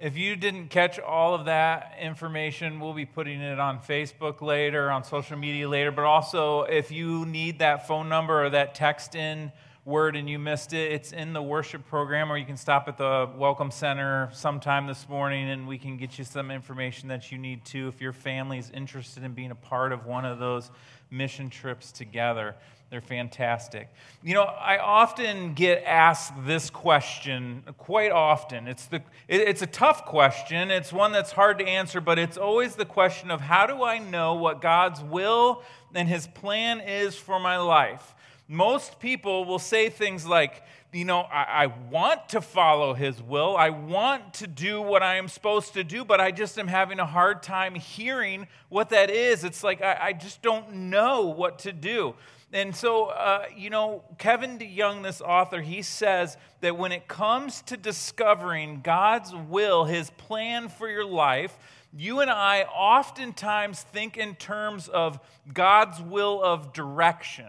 If you didn't catch all of that information, we'll be putting it on Facebook later, on social media later. But also, if you need that phone number or that text in word and you missed it, it's in the worship program, or you can stop at the Welcome Center sometime this morning and we can get you some information that you need to if your family is interested in being a part of one of those mission trips together. They're fantastic. You know, I often get asked this question quite often. It's, the, it's a tough question. It's one that's hard to answer, but it's always the question of how do I know what God's will and His plan is for my life? Most people will say things like, you know, I, I, want to follow his will. I want to do what I am supposed to do, but I just am having a hard time hearing what that is. It's like I, I just don't know what to do. And so, uh, you know, Kevin DeYoung, this author, he says that when it comes to discovering God's will, his plan for your life, you and I oftentimes think in terms of God's will of direction.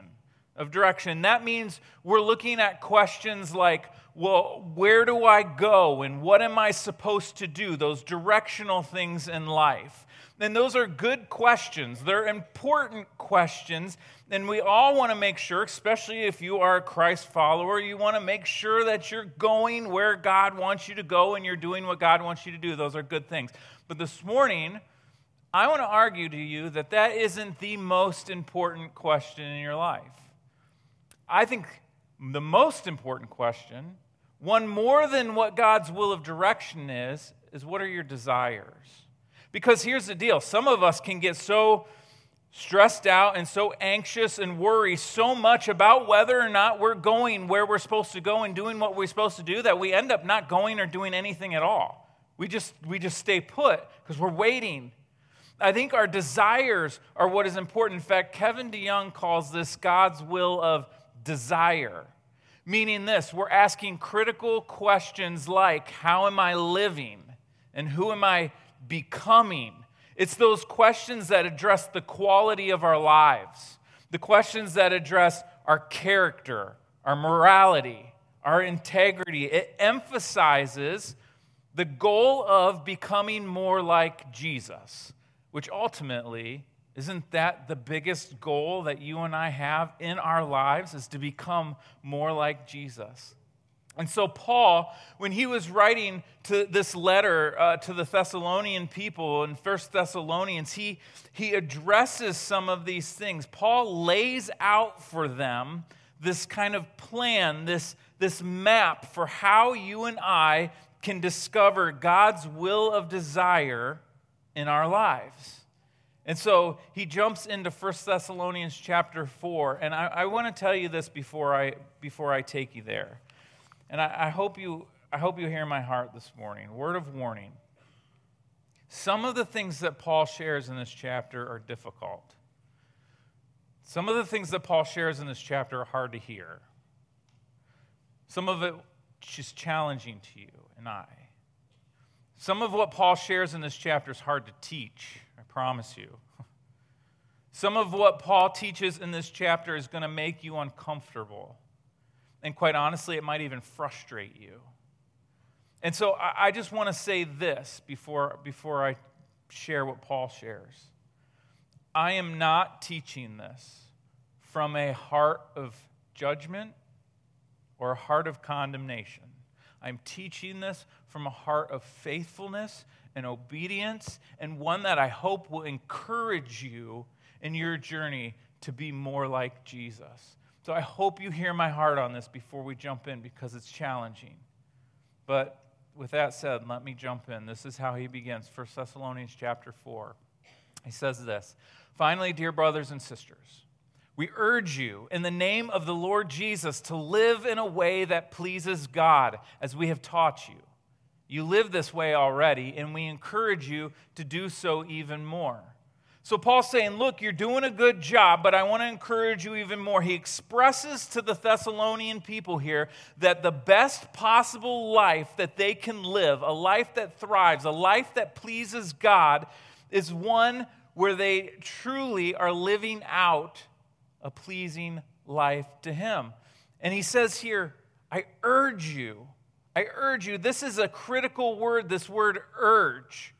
Of direction. That means we're looking at questions like, well, where do I go and what am I supposed to do? Those directional things in life. And those are good questions. They're important questions. And we all want to make sure, especially if you are a Christ follower, you want to make sure that you're going where God wants you to go and you're doing what God wants you to do. Those are good things. But this morning, I want to argue to you that that isn't the most important question in your life. I think the most important question, one more than what God's will of direction is, is what are your desires? Because here's the deal some of us can get so stressed out and so anxious and worry so much about whether or not we're going where we're supposed to go and doing what we're supposed to do that we end up not going or doing anything at all. We just, we just stay put because we're waiting. I think our desires are what is important. In fact, Kevin DeYoung calls this God's will of desire. Meaning this, we're asking critical questions like, How am I living? And who am I becoming? It's those questions that address the quality of our lives, the questions that address our character, our morality, our integrity. It emphasizes the goal of becoming more like Jesus, which ultimately isn't that the biggest goal that you and I have in our lives is to become more like Jesus? And so, Paul, when he was writing to this letter uh, to the Thessalonian people in First Thessalonians, he, he addresses some of these things. Paul lays out for them this kind of plan, this, this map for how you and I can discover God's will of desire in our lives. And so he jumps into 1 Thessalonians chapter 4. And I, I want to tell you this before I, before I take you there. And I, I, hope you, I hope you hear my heart this morning. Word of warning. Some of the things that Paul shares in this chapter are difficult. Some of the things that Paul shares in this chapter are hard to hear. Some of it is challenging to you and I. Some of what Paul shares in this chapter is hard to teach, promise you. Some of what Paul teaches in this chapter is going to make you uncomfortable. And quite honestly, it might even frustrate you. And so I, just want to say this before, before I share what Paul shares. I am not teaching this from a heart of judgment or a heart of condemnation. I'm teaching this from a heart of faithfulness and obedience, and one that I hope will encourage you in your journey to be more like Jesus. So I hope you hear my heart on this before we jump in because it's challenging. But with that said, let me jump in. This is how he begins 1 Thessalonians chapter 4. He says this Finally, dear brothers and sisters, we urge you in the name of the Lord Jesus to live in a way that pleases God, as we have taught you. You live this way already, and we encourage you to do so even more. So Paul's saying, Look, you're doing a good job, but I want to encourage you even more. He expresses to the Thessalonian people here that the best possible life that they can live, a life that thrives, a life that pleases God, is one where they truly are living out a pleasing life to Him. And he says here, I urge you, I urge you. This is a critical word, this word urge.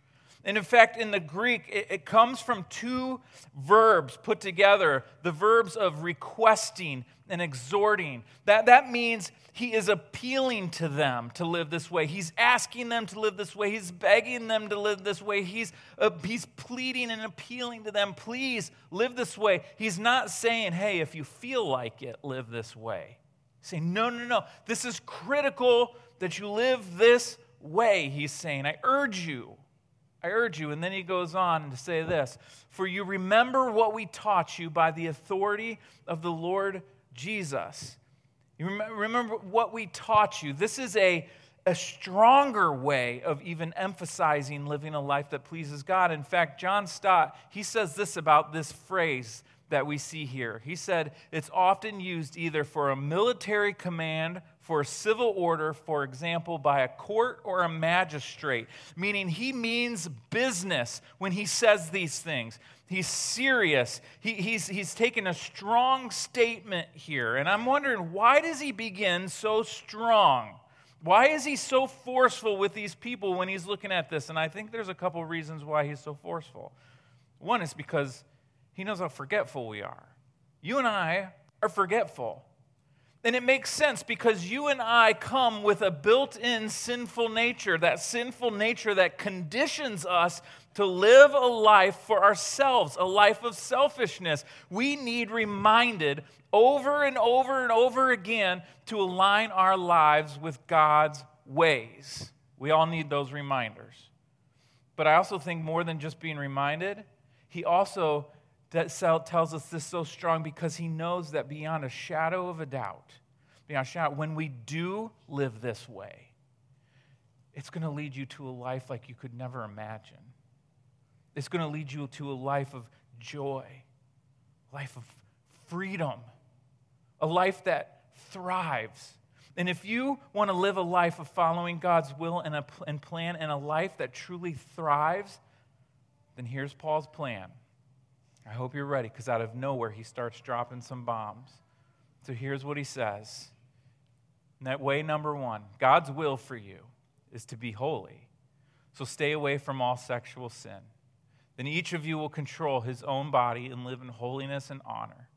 And in fact, in the Greek, it, it, comes from two verbs put together the verbs of requesting and exhorting. That, that means he is appealing to them to live this way. He's asking them to live this way. He's begging them to live this way. He's, uh, he's pleading and appealing to them, please live this way. He's not saying, hey, if you feel like it, live this way. Saying, no, no, no. This is critical that you live this way, he's saying. I urge you. I urge you. And then he goes on to say this For you remember what we taught you by the authority of the Lord Jesus. You remember what we taught you. This is a, a stronger way of even emphasizing living a life that pleases God. In fact, John Stott, he says this about this phrase that we see here. He said it's often used either for a military command for civil order, for example, by a court or a magistrate, meaning he means business when he says these things. He's serious. He, he's, he's taken a strong statement here. And I'm wondering, why does he begin so strong? Why is he so forceful with these people when he's looking at this? And I think there's a couple reasons why he's so forceful. One is because he knows how forgetful we are. You and I are forgetful. And it makes sense because you and I come with a built in sinful nature, that sinful nature that conditions us to live a life for ourselves, a life of selfishness. We need reminded over and over and over again to align our lives with God's ways. We all need those reminders. But I also think more than just being reminded, He also that tells us this so strong because he knows that beyond a shadow of a doubt, beyond a shadow, when we do live this way, it's going to lead you to a life like you could never imagine. It's going to lead you to a life of joy, life of freedom, a life that thrives. And if you want to live a life of following God's will and, a, and plan and a life that truly thrives, then here's Paul's plan. I hope you're ready because out of nowhere he starts dropping some bombs. So here's what he says. that way number one God's will for you is to be holy. So stay away from all sexual sin. Then each of you will control his own body and live in holiness and honor,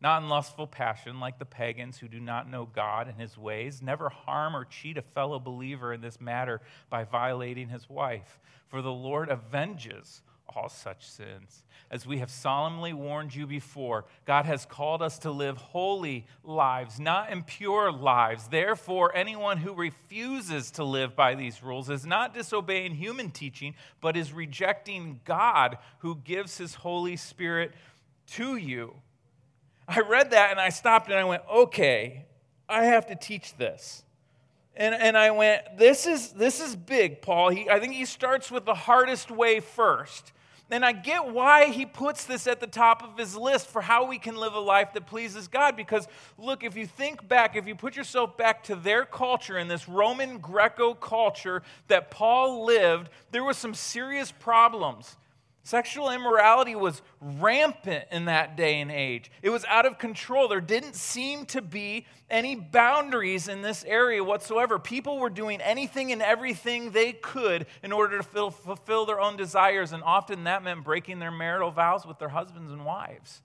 not in lustful passion like the pagans who do not know God and his ways. Never harm or cheat a fellow believer in this matter by violating his wife, for the Lord avenges all such sins. As we have solemnly warned you before, God has called us to live holy lives, not impure lives. Therefore, anyone who refuses to live by these rules is not disobeying human teaching, but is rejecting God who gives his Holy Spirit to you. I read that and I stopped and I went, okay, I have to teach this. And, and I went, this is, this is big, Paul. He, I think he starts with the hardest way first. And I get why he puts this at the top of his list for how we can live a life that pleases God. Because, look, if you think back, if you put yourself back to their culture, in this Roman Greco culture that Paul lived, there were some serious problems. Sexual immorality was rampant in that day and age. It was out of control. There didn't seem to be any boundaries in this area whatsoever. People were doing anything and everything they could in order to fulfill their own desires, and often that meant breaking their marital vows with their husbands and wives.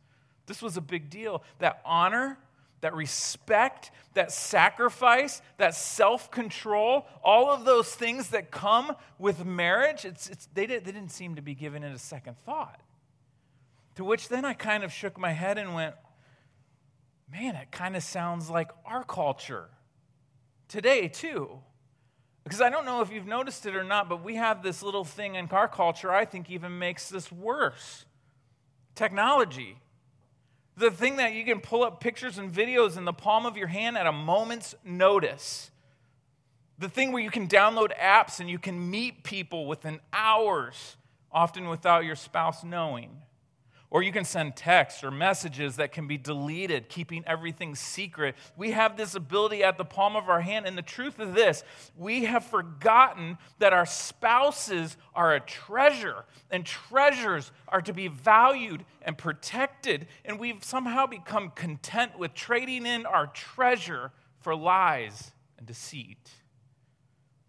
This was a big deal. That honor that respect, that sacrifice, that self control, all of those things that come with marriage, it's, it's, they, did, they didn't seem to be given it a second thought. To which then I kind of shook my head and went, man, it kind of sounds like our culture today, too. Because I don't know if you've noticed it or not, but we have this little thing in our culture I think even makes this worse technology. The thing that you can pull up pictures and videos in the palm of your hand at a moment's notice. The thing where you can download apps and you can meet people within hours, often without your spouse knowing. Or you can send texts or messages that can be deleted, keeping everything secret. We have this ability at the palm of our hand. And the truth of this, we have forgotten that our spouses are a treasure, and treasures are to be valued and protected. And we've somehow become content with trading in our treasure for lies and deceit.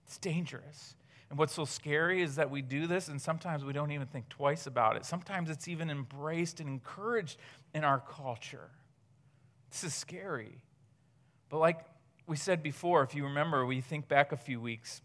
It's dangerous. And what's so scary is that we do this and sometimes we don't even think twice about it. Sometimes it's even embraced and encouraged in our culture. This is scary. But like we said before, if you remember, we think back a few weeks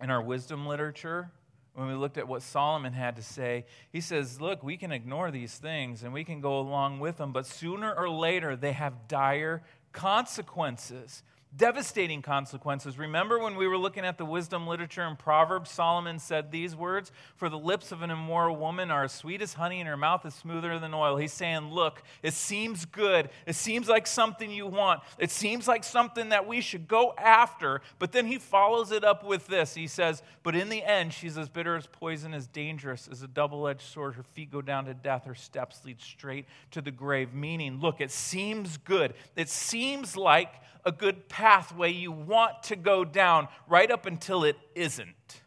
in our wisdom literature, when we looked at what Solomon had to say, he says, Look, we can ignore these things and we can go along with them, but sooner or later they have dire consequences devastating consequences. Remember when we were looking at the wisdom literature in Proverbs, Solomon said these words For the lips of an immoral woman are as sweet as honey, and her mouth is smoother than oil. He's saying, Look, it seems good. It seems like something you want. It seems like something that we should go after. But then he follows it up with this. He says, But in the end, she's as bitter as poison, as dangerous as a double edged sword. Her feet go down to death, her steps lead straight to the grave. Meaning, look, it seems good. It seems like a good pathway you want to go down right up until it isn't.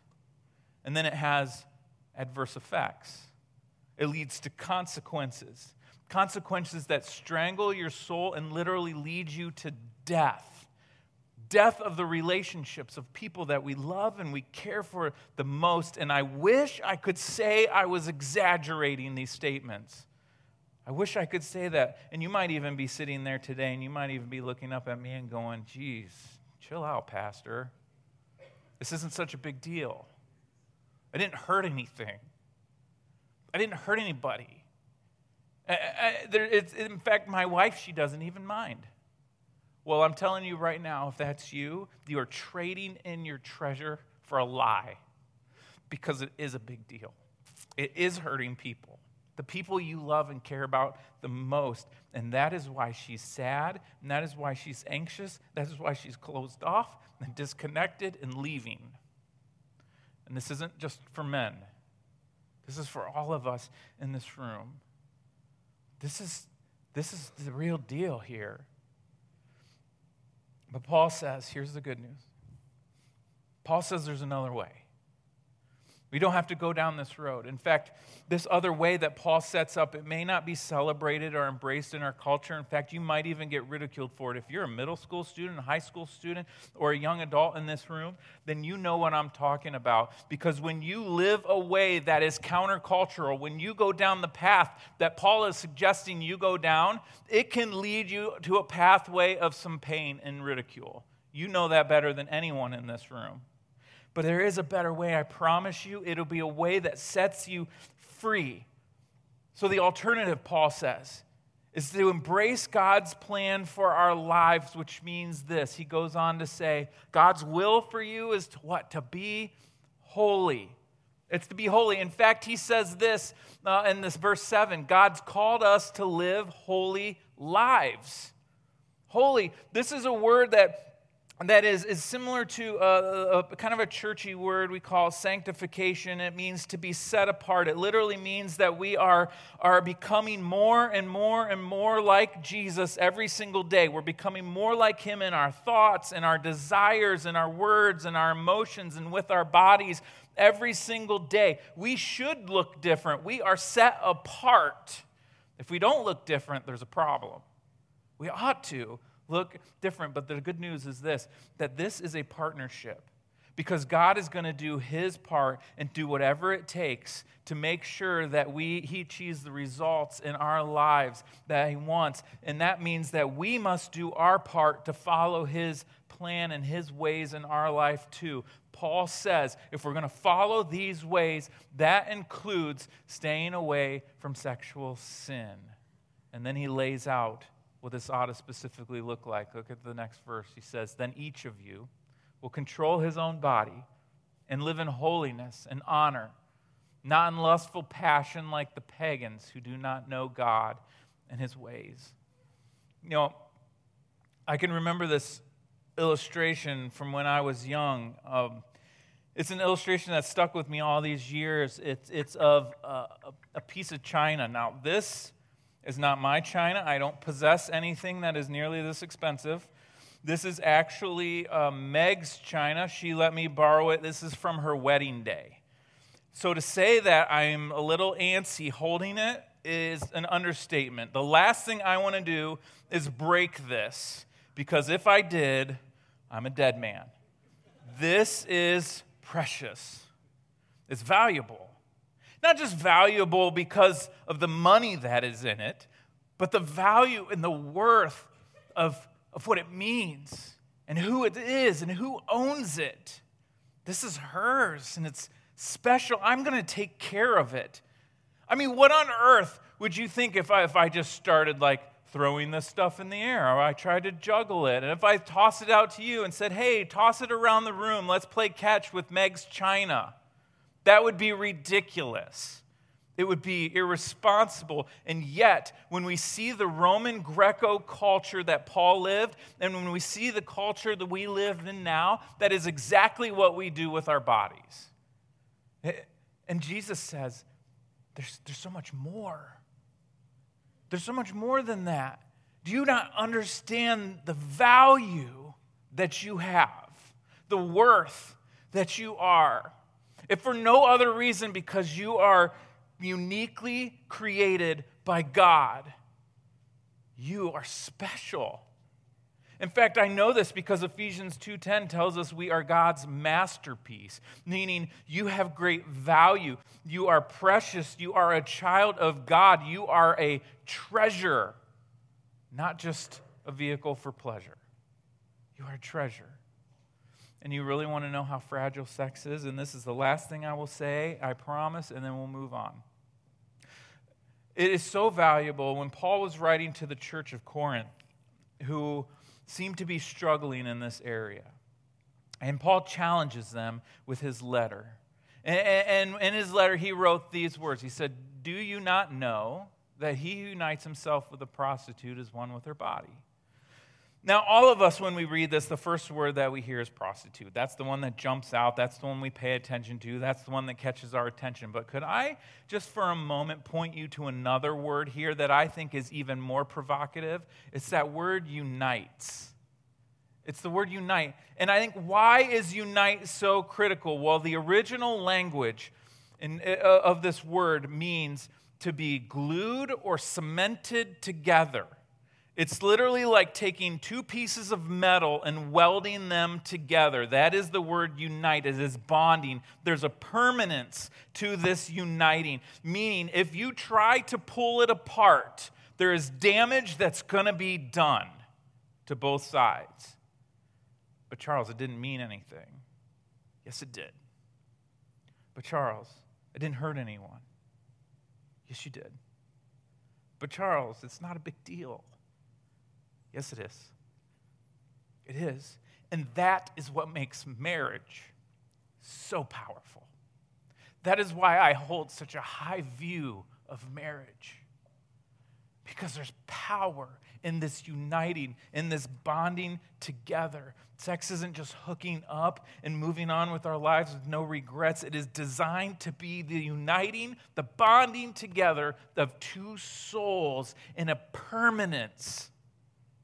And then it has adverse effects. It leads to consequences. Consequences that strangle your soul and literally lead you to death. Death of the relationships of people that we love and we care for the most. And I wish I could say I was exaggerating these statements. I wish I could say that. And you might even be sitting there today and you might even be looking up at me and going, geez, chill out, Pastor. This isn't such a big deal. I didn't hurt anything, I didn't hurt anybody. I, I, there, in fact, my wife, she doesn't even mind. Well, I'm telling you right now, if that's you, you are trading in your treasure for a lie because it is a big deal. It is hurting people the people you love and care about the most. And that is why she's sad, and that is why she's anxious, that is why she's closed off and disconnected and leaving. And this isn't just for men, this is for all of us in this room. This is, this is the real deal here. But Paul says here's the good news Paul says there's another way. We don't have to go down this road. In fact, this other way that Paul sets up, it may not be celebrated or embraced in our culture. In fact, you might even get ridiculed for it. If you're a middle school student, a high school student, or a young adult in this room, then you know what I'm talking about. Because when you live a way that is countercultural, when you go down the path that Paul is suggesting you go down, it can lead you to a pathway of some pain and ridicule. You know that better than anyone in this room. But there is a better way, I promise you. It'll be a way that sets you free. So, the alternative, Paul says, is to embrace God's plan for our lives, which means this. He goes on to say, God's will for you is to what? To be holy. It's to be holy. In fact, he says this uh, in this verse 7 God's called us to live holy lives. Holy. This is a word that that is, is similar to a, a, kind of a churchy word we call sanctification. It means to be set apart. It literally means that we are, are becoming more and more and more like Jesus every single day. We're becoming more like Him in our thoughts and our desires and our words and our emotions and with our bodies every single day. We should look different. We are set apart. If we don't look different, there's a problem. We ought to look different. But the good news is this that this is a partnership. Because God is going to do his part and do whatever it takes to make sure that we he achieves the results in our lives that he wants. And that means that we must do our part to follow his plan and his ways in our life too. Paul says if we're going to follow these ways that includes staying away from sexual sin. And then he lays out what this ought to specifically look like. Look at the next verse. He says, Then each of you will control his own body and live in holiness and honor, not in lustful passion like the pagans who do not know God and his ways. You know, I can remember this illustration from when I was young. Um, it's an illustration that stuck with me all these years. It's, it's of a, a piece of china. Now, this is not my china. I don't possess anything that is nearly this expensive. This is actually uh, Meg's china. She let me borrow it. This is from her wedding day. So to say that I'm a little antsy holding it is an understatement. The last thing I want to do is break this because if I did, I'm a dead man. this is precious. It's valuable. Not just valuable because of the money that is in it, but the value and the worth of, of what it means and who it is and who owns it. This is hers and it's special. I'm going to take care of it. I mean, what on earth would you think if I, if I just started like throwing this stuff in the air or I tried to juggle it? And if I toss it out to you and said, hey, toss it around the room, let's play catch with Meg's China, that would be ridiculous. It would be irresponsible. And yet, when we see the Roman Greco culture that Paul lived, and when we see the culture that we live in now, that is exactly what we do with our bodies. Eh, and Jesus says, there's, there's so much more. There's so much more than that. Do you not understand the value that you have, the worth that you are? If for no other reason, because you are uniquely created by God. You are special. In fact, I know this because Ephesians 2:10 tells us we are God's masterpiece, meaning you have great value. You are precious. You are a child of God. You are a treasure, not just a vehicle for pleasure. You are a treasure. And you really want to know how fragile sex is, and this is the last thing I will say, I promise, and then we'll move on. It is so valuable when Paul was writing to the church of Corinth, who seemed to be struggling in this area. And Paul challenges them with his letter. And in his letter, he wrote these words He said, Do you not know that he who unites himself with a prostitute is one with her body? Now, all of us, when we read this, the first word that we hear is prostitute. That's the one that jumps out. That's the one we pay attention to. That's the one that catches our attention. But could I just for a moment point you to another word here that I think is even more provocative? It's that word unites. It's the word unite. And I think why is unite so critical? Well, the original language in, uh, of this word means to be glued or cemented together. It's literally like taking two pieces of metal and welding them together. That is the word unite, it is bonding. There's a permanence to this uniting, meaning if you try to pull it apart, there is damage that's going to be done to both sides. But Charles, it didn't mean anything. Yes, it did. But Charles, it didn't hurt anyone. Yes, you did. But Charles, it's not a big deal. Yes, it is. It is. And that is what makes marriage so powerful. That is why I hold such a high view of marriage. Because there's power in this uniting, in this bonding together. Sex isn't just hooking up and moving on with our lives with no regrets. It is designed to be the uniting, the bonding together of two souls in a permanence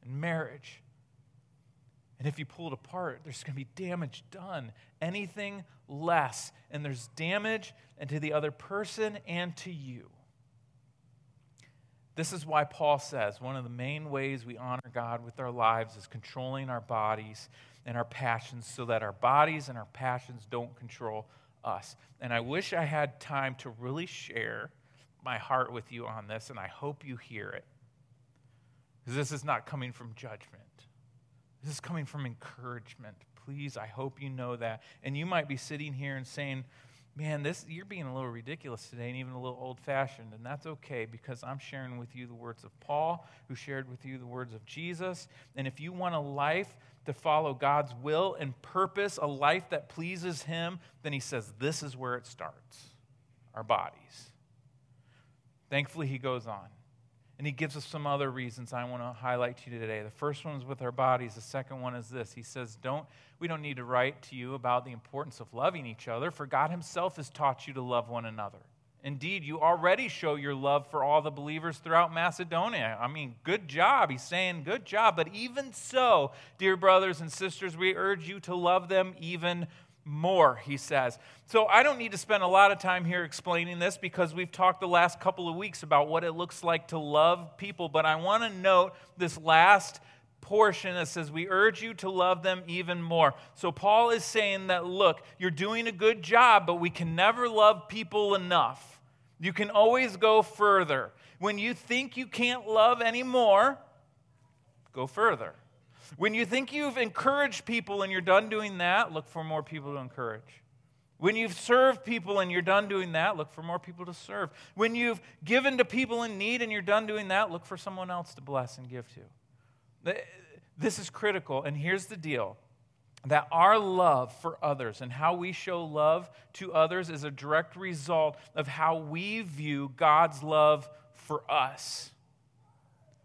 and marriage. And if you pull it apart, there's going to be damage done. Anything less, and there's damage and to the other person and to you. This is why Paul says one of the main ways we honor God with our lives is controlling our bodies and our passions so that our bodies and our passions don't control us. And I wish I had time to really share my heart with you on this, and I hope you hear it. This is not coming from judgment, this is coming from encouragement. Please, I hope you know that. And you might be sitting here and saying, man, this you're being a little ridiculous today and even a little old-fashioned, and that's okay because I'm sharing with you the words of Paul, who shared with you the words of Jesus. And if you want a life to follow God's will and purpose, a life that pleases him, then he says this is where it starts. Our bodies. Thankfully, he goes on. And he gives us some other reasons I want to highlight to you today. The first one is with our bodies. The second one is this. He says, Don't we don't need to write to you about the importance of loving each other, for God Himself has taught you to love one another. Indeed, you already show your love for all the believers throughout Macedonia. I mean, good job. He's saying, good job. But even so, dear brothers and sisters, we urge you to love them even more, he says. So I don't need to spend a lot of time here explaining this because we've talked the last couple of weeks about what it looks like to love people. But I want to note this last portion that says, We urge you to love them even more. So Paul is saying that, look, you're doing a good job, but we can never love people enough. You can always go further. When you think you can't love anymore, go further. When you think you've encouraged people and you're done doing that, look for more people to encourage. When you've served people and you're done doing that, look for more people to serve. When you've given to people in need and you're done doing that, look for someone else to bless and give to. This is critical, and here's the deal that our love for others and how we show love to others is a direct result of how we view God's love for us.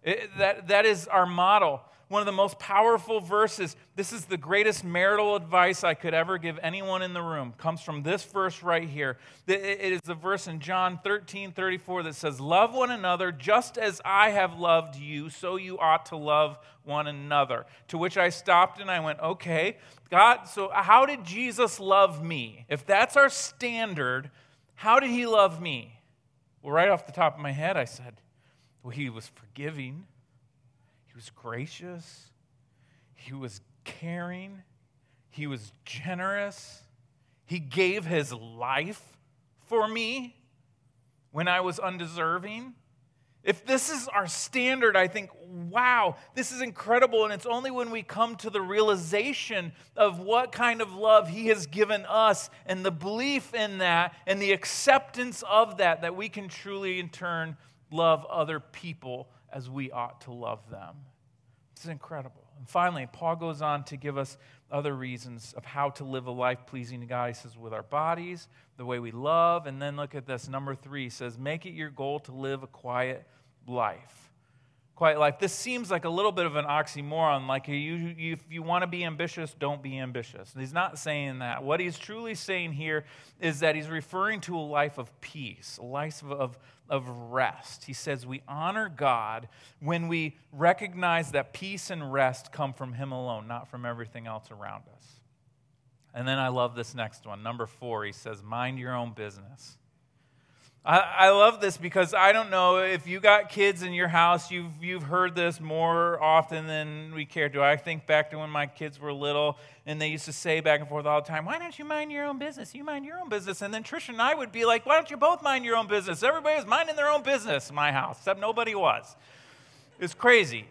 It, that, that is our model one of the most powerful verses. This is the greatest marital advice I could ever give anyone in the room. Comes from this verse right here. It is the verse in John 13, 34 that says, Love one another just as I have loved you, so you ought to love one another. To which I stopped and I went, Okay, God, so how did Jesus love me? If that's our standard, how did he love me? Well, right off the top of my head, I said, Well, he was forgiving. Was gracious, he was caring, he was generous. He gave his life for me when I was undeserving. If this is our standard, I think, wow, this is incredible. And it's only when we come to the realization of what kind of love He has given us and the belief in that and the acceptance of that that we can truly, in turn, love other people as we ought to love them. Is incredible. And finally, Paul goes on to give us other reasons of how to live a life pleasing to God. He says, with our bodies, the way we love. And then look at this. Number three says, make it your goal to live a quiet life quiet life. This seems like a little bit of an oxymoron. Like you, you, if you want to be ambitious, don't be ambitious. he's not saying that. What he's truly saying here is that he's referring to a life of peace, a life of, of, of rest. He says we honor God when we recognize that peace and rest come from Him alone, not from everything else around us. And then I love this next one. Number four, he says, mind your own business. I, I love this because I don't know if you got kids in your house, you've, you've heard this more often than we care to. I think back to when my kids were little and they used to say back and forth all the time, Why don't you mind your own business? You mind your own business. And then Trisha and I would be like, Why don't you both mind your own business? Everybody was minding their own business in my house, except nobody was. It's crazy.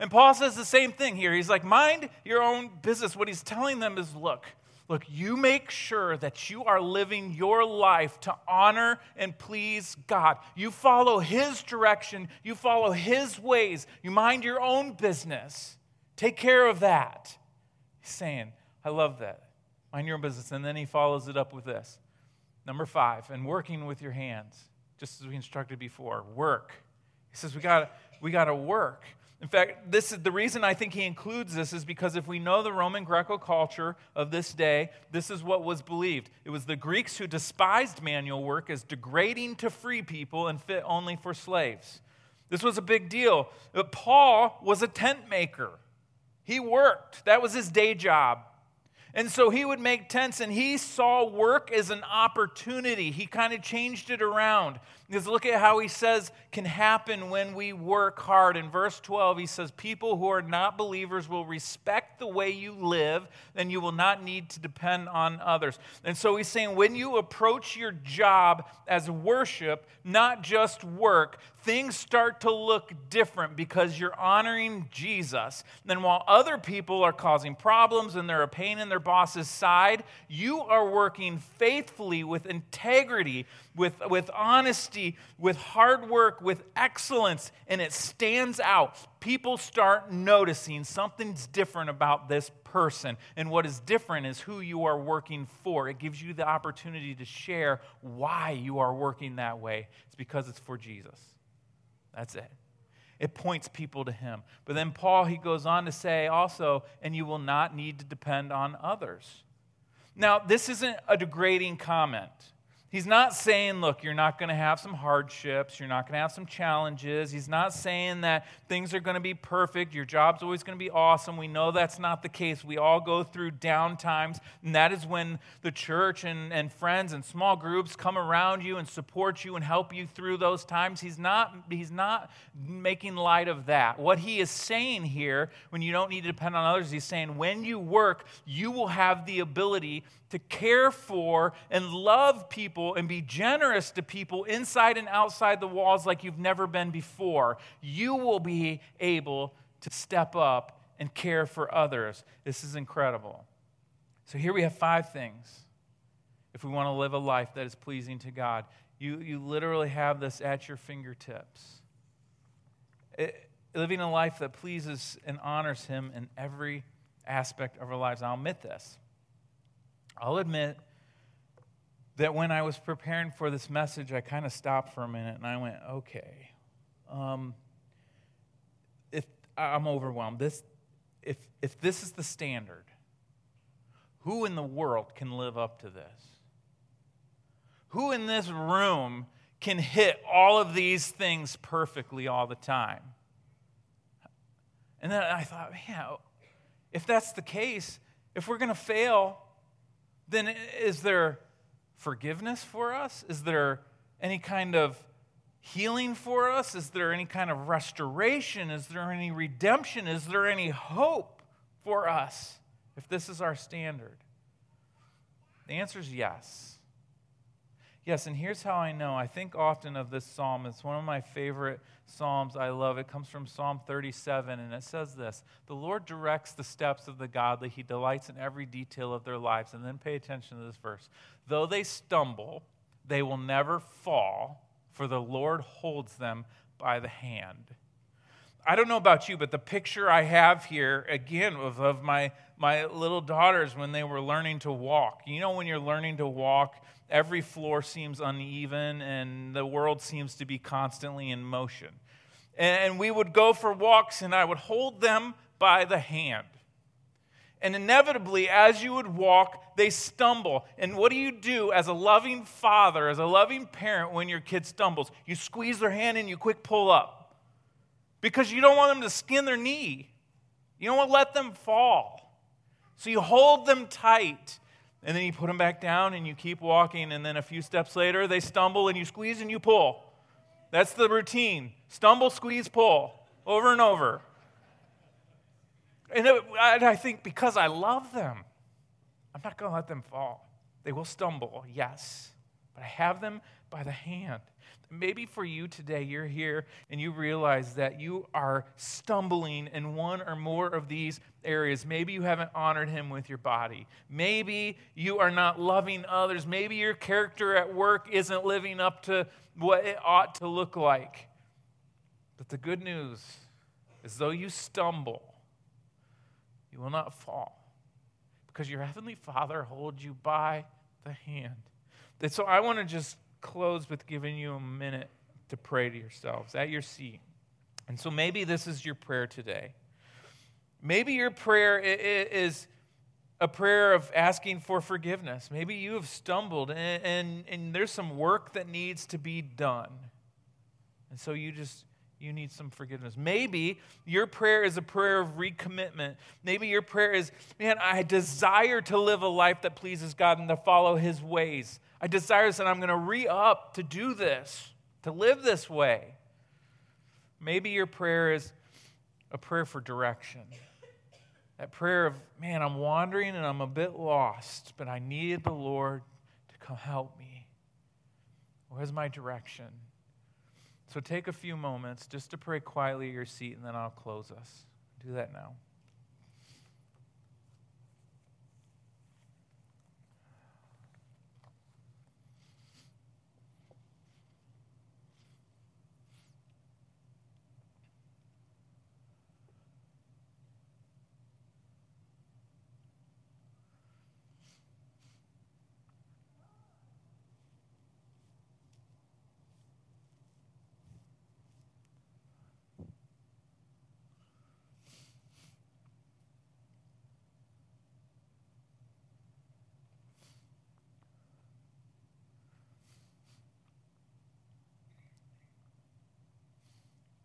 And Paul says the same thing here. He's like, Mind your own business. What he's telling them is, Look, Look, you make sure that you are living your life to honor and please God. You follow His direction, you follow His ways, you mind your own business. Take care of that. He's saying, I love that. Mind your own business. And then he follows it up with this. Number five, and working with your hands, just as we instructed before, work. He says, we got we got to work. In fact, this is the reason I think he includes this is because if we know the Roman Greco culture of this day, this is what was believed. It was the Greeks who despised manual work as degrading to free people and fit only for slaves. This was a big deal. But Paul was a tent maker. He worked. That was his day job. And so he would make tents and he saw work as an opportunity. He kind of changed it around. Because look at how he says can happen when we work hard. In verse 12, he says, People who are not believers will respect the way you live, and you will not need to depend on others. And so he's saying, when you approach your job as worship, not just work, things start to look different because you're honoring Jesus. Then while other people are causing problems and they're a pain in their boss's side, you are working faithfully with integrity, with, with honesty, with hard work, with excellence, and it stands out. People start noticing something's different about this person. And what is different is who you are working for. It gives you the opportunity to share why you are working that way. It's because it's for Jesus. That's it. It points people to him. But then Paul, he goes on to say also, and you will not need to depend on others. Now, this isn't a degrading comment. He's not saying, look, you're not going to have some hardships, you're not going to have some challenges. He's not saying that things are going to be perfect, your job's always going to be awesome. We know that's not the case. We all go through down times, and that is when the church and, and friends and small groups come around you and support you and help you through those times. He's not, he's not making light of that. What he is saying here, when you don't need to depend on others, he's saying, when you work, you will have the ability to care for and love people and be generous to people inside and outside the walls like you've never been before, you will be able to step up and care for others. This is incredible. So, here we have five things if we want to live a life that is pleasing to God. You, you literally have this at your fingertips. It, living a life that pleases and honors Him in every aspect of our lives. I'll admit this. I'll admit that when I was preparing for this message, I kind of stopped for a minute and I went, okay, um, if I'm overwhelmed, this, if, if this is the standard, who in the world can live up to this? Who in this room can hit all of these things perfectly all the time? And then I thought, man, if that's the case, if we're going to fail, then is there forgiveness for us? Is there any kind of healing for us? Is there any kind of restoration? Is there any redemption? Is there any hope for us if this is our standard? The answer is yes. Yes, and here's how I know. I think often of this psalm. It's one of my favorite psalms. I love it. comes from Psalm 37, and it says this The Lord directs the steps of the godly, He delights in every detail of their lives. And then pay attention to this verse. Though they stumble, they will never fall, for the Lord holds them by the hand. I don't know about you, but the picture I have here, again, of, of my, my little daughters when they were learning to walk. You know, when you're learning to walk, every floor seems uneven and the world seems to be constantly in motion. And we would go for walks and I would hold them by the hand. And inevitably, as you would walk, they stumble. And what do you do as a loving father, as a loving parent, when your kid stumbles? You squeeze their hand and you quick pull up because you don't want them to skin their knee. You don't want to let them fall. So you hold them tight and then you put them back down and you keep walking, and then a few steps later, they stumble and you squeeze and you pull. That's the routine stumble, squeeze, pull, over and over. And I think because I love them, I'm not going to let them fall. They will stumble, yes, but I have them by the hand. Maybe for you today, you're here and you realize that you are stumbling in one or more of these areas. Maybe you haven't honored Him with your body. Maybe you are not loving others. Maybe your character at work isn't living up to what it ought to look like. But the good news is, though you stumble, you will not fall because your Heavenly Father holds you by the hand. And so I want to just close with giving you a minute to pray to yourselves at your seat. And so maybe this is your prayer today. Maybe your prayer is a prayer of asking for forgiveness. Maybe you have stumbled and, and, and, there's some work that needs to be done. And so you just you need some forgiveness. Maybe your prayer is a prayer of recommitment. Maybe your prayer is, man, I desire to live a life that pleases God and to follow his ways. I desire this and I'm going to re up to do this, to live this way. Maybe your prayer is a prayer for direction. That prayer of, man, I'm wandering and I'm a bit lost, but I need the Lord to come help me. Where's my direction? So take a few moments just to pray quietly at your seat, and then I'll close us. Do that now.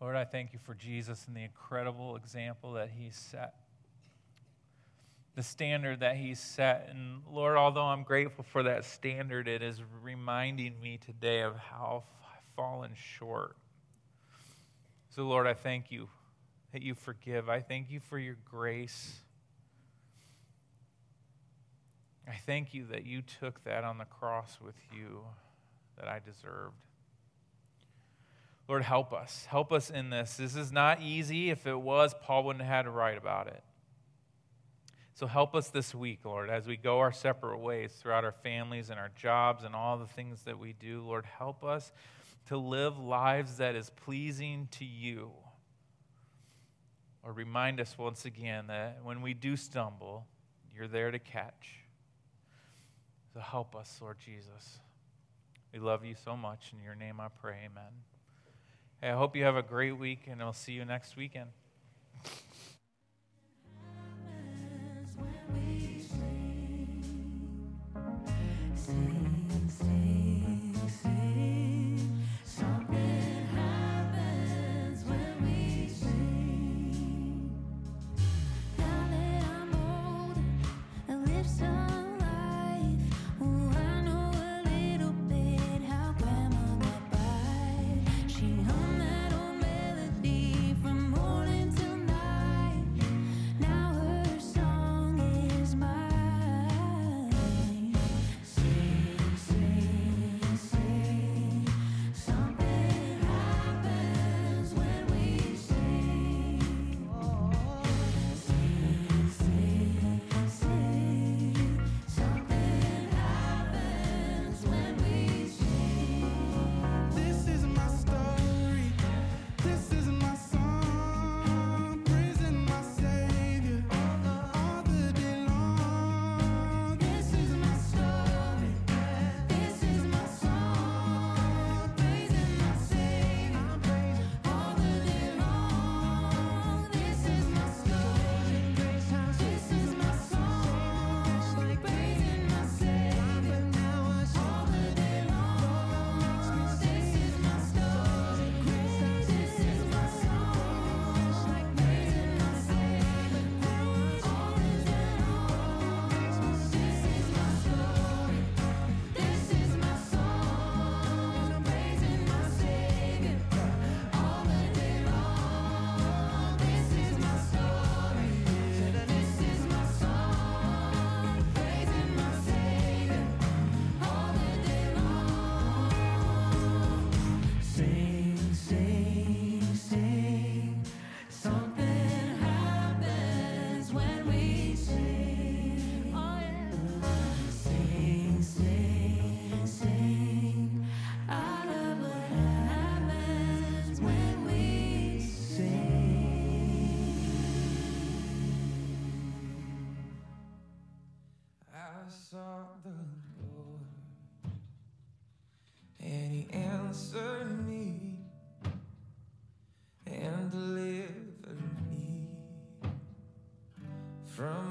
Lord, I thank you for Jesus and the incredible example that he set, the standard that he set. And Lord, although I'm grateful for that standard, it is reminding me today of how I've fallen short. So, Lord, I thank you that you forgive. I thank you for your grace. I thank you that you took that on the cross with you that I deserved. Lord, help us. Help us in this. This is not easy. If it was, Paul wouldn't have had to write about it. So help us this week, Lord, as we go our separate ways throughout our families and our jobs and all the things that we do. Lord, help us to live lives that is pleasing to you. Or remind us once again that when we do stumble, you're there to catch. So help us, Lord Jesus. We love you so much. In your name I pray, amen. Hey, I hope you have a great week, and I'll see you next weekend. To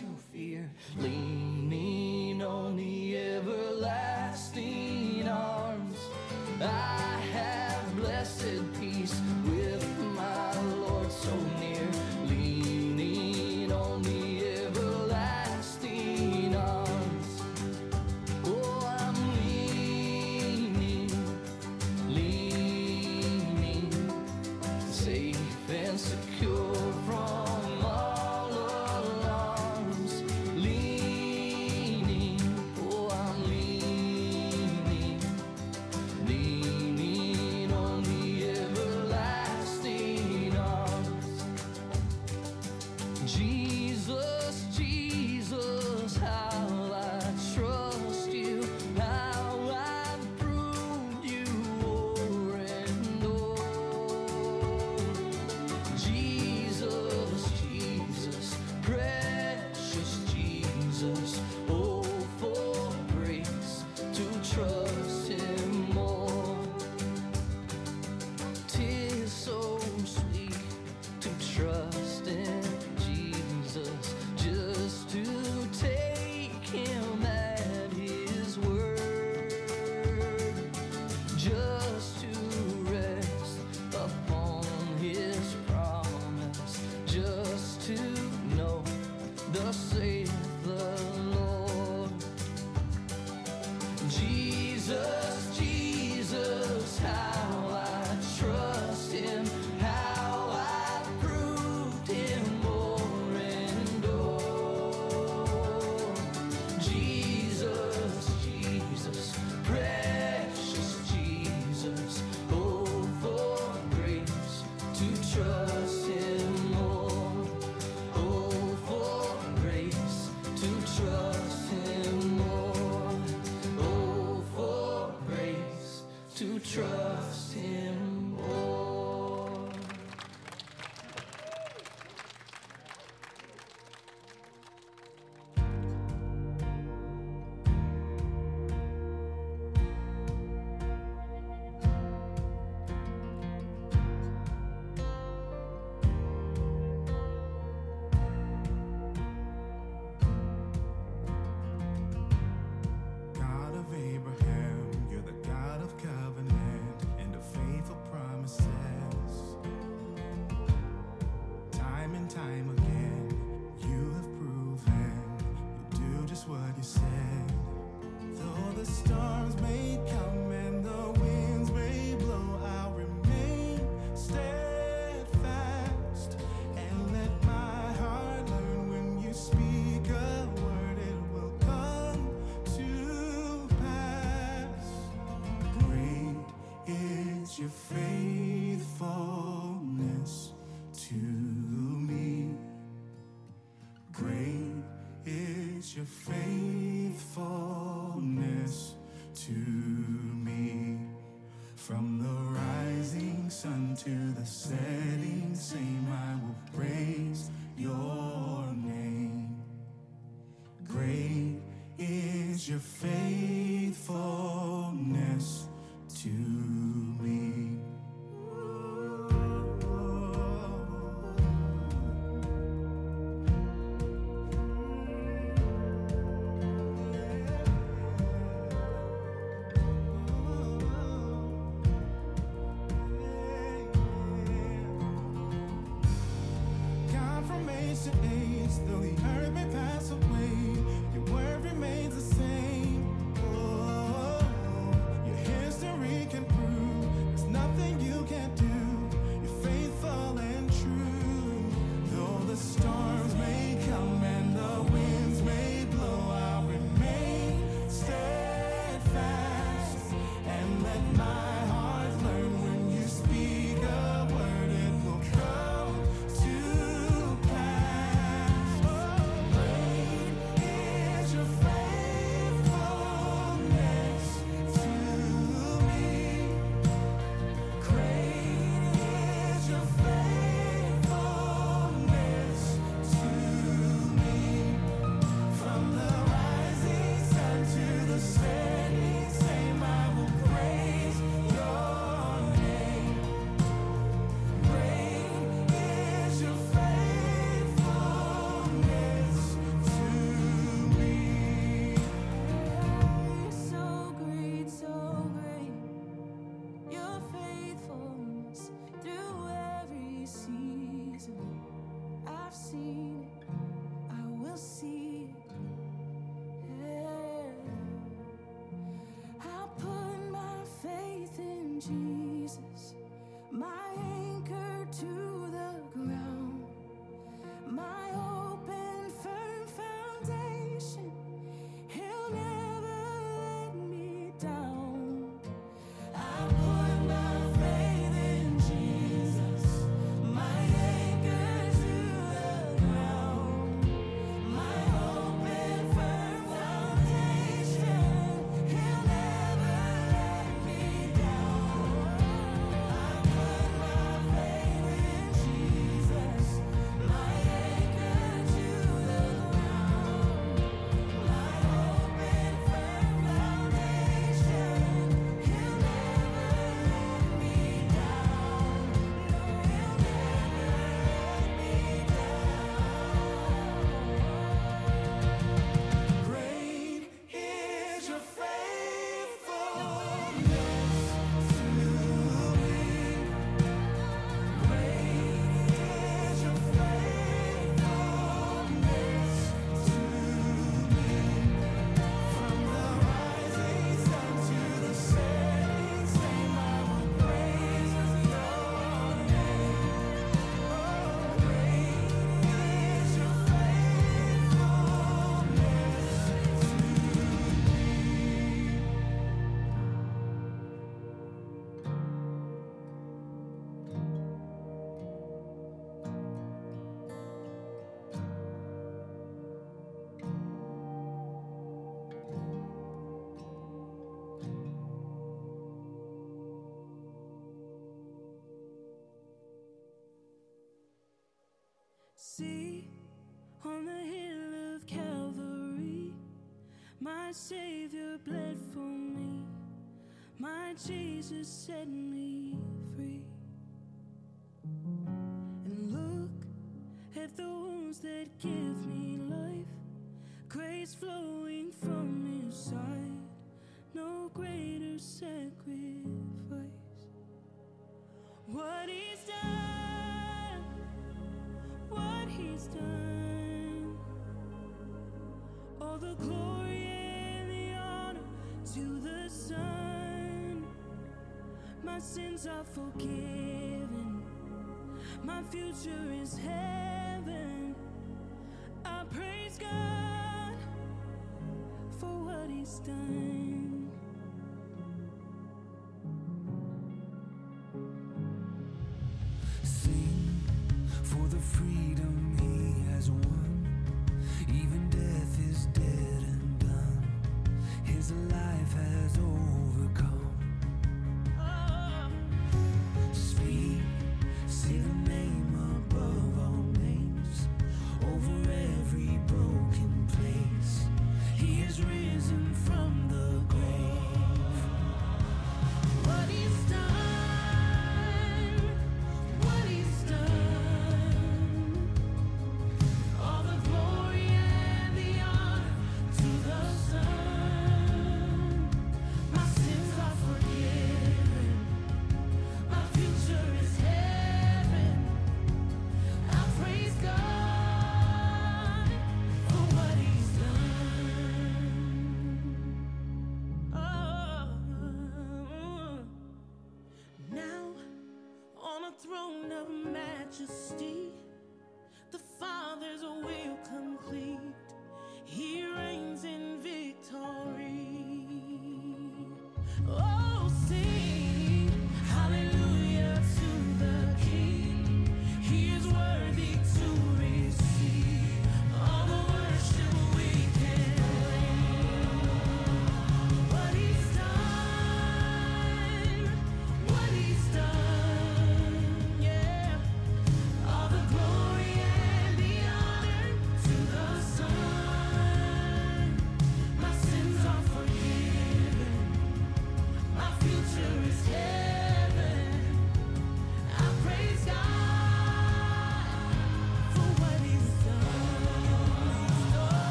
too your faithfulness to me. From the rising sun to the setting same, I will praise your name. Great is your faithfulness. see on the hill of Calvary. My Savior bled for me. My Jesus set me sins are forgiven. My future is heaven. I praise God for what He's done. of majesty.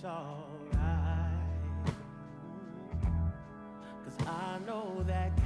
It's alright. Cause I know that